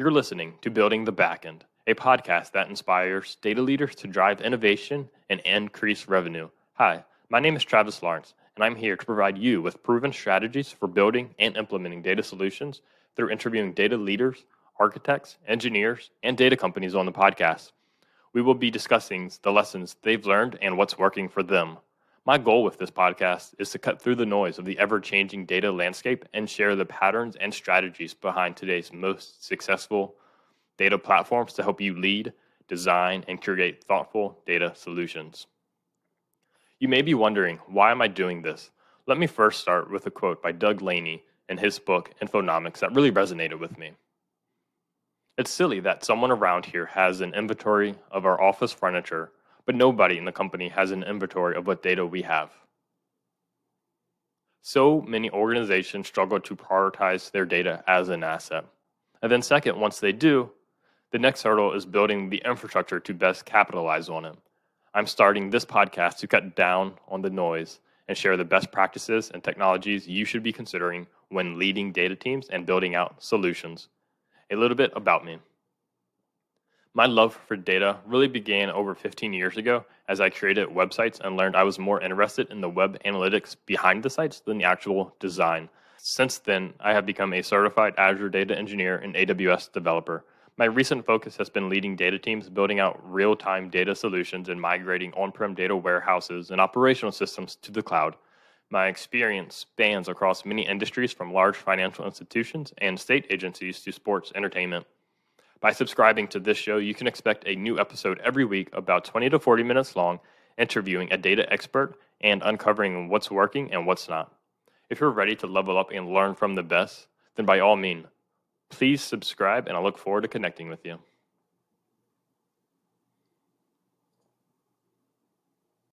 You're listening to Building the Backend, a podcast that inspires data leaders to drive innovation and increase revenue. Hi, my name is Travis Lawrence, and I'm here to provide you with proven strategies for building and implementing data solutions through interviewing data leaders, architects, engineers, and data companies on the podcast. We will be discussing the lessons they've learned and what's working for them. My goal with this podcast is to cut through the noise of the ever changing data landscape and share the patterns and strategies behind today's most successful data platforms to help you lead, design, and create thoughtful data solutions. You may be wondering, why am I doing this? Let me first start with a quote by Doug Laney in his book Infonomics that really resonated with me. It's silly that someone around here has an inventory of our office furniture but nobody in the company has an inventory of what data we have. So many organizations struggle to prioritize their data as an asset. And then, second, once they do, the next hurdle is building the infrastructure to best capitalize on it. I'm starting this podcast to cut down on the noise and share the best practices and technologies you should be considering when leading data teams and building out solutions. A little bit about me. My love for data really began over 15 years ago as I created websites and learned I was more interested in the web analytics behind the sites than the actual design. Since then, I have become a certified Azure data engineer and AWS developer. My recent focus has been leading data teams building out real time data solutions and migrating on prem data warehouses and operational systems to the cloud. My experience spans across many industries from large financial institutions and state agencies to sports entertainment. By subscribing to this show, you can expect a new episode every week, about 20 to 40 minutes long, interviewing a data expert and uncovering what's working and what's not. If you're ready to level up and learn from the best, then by all means, please subscribe and I look forward to connecting with you.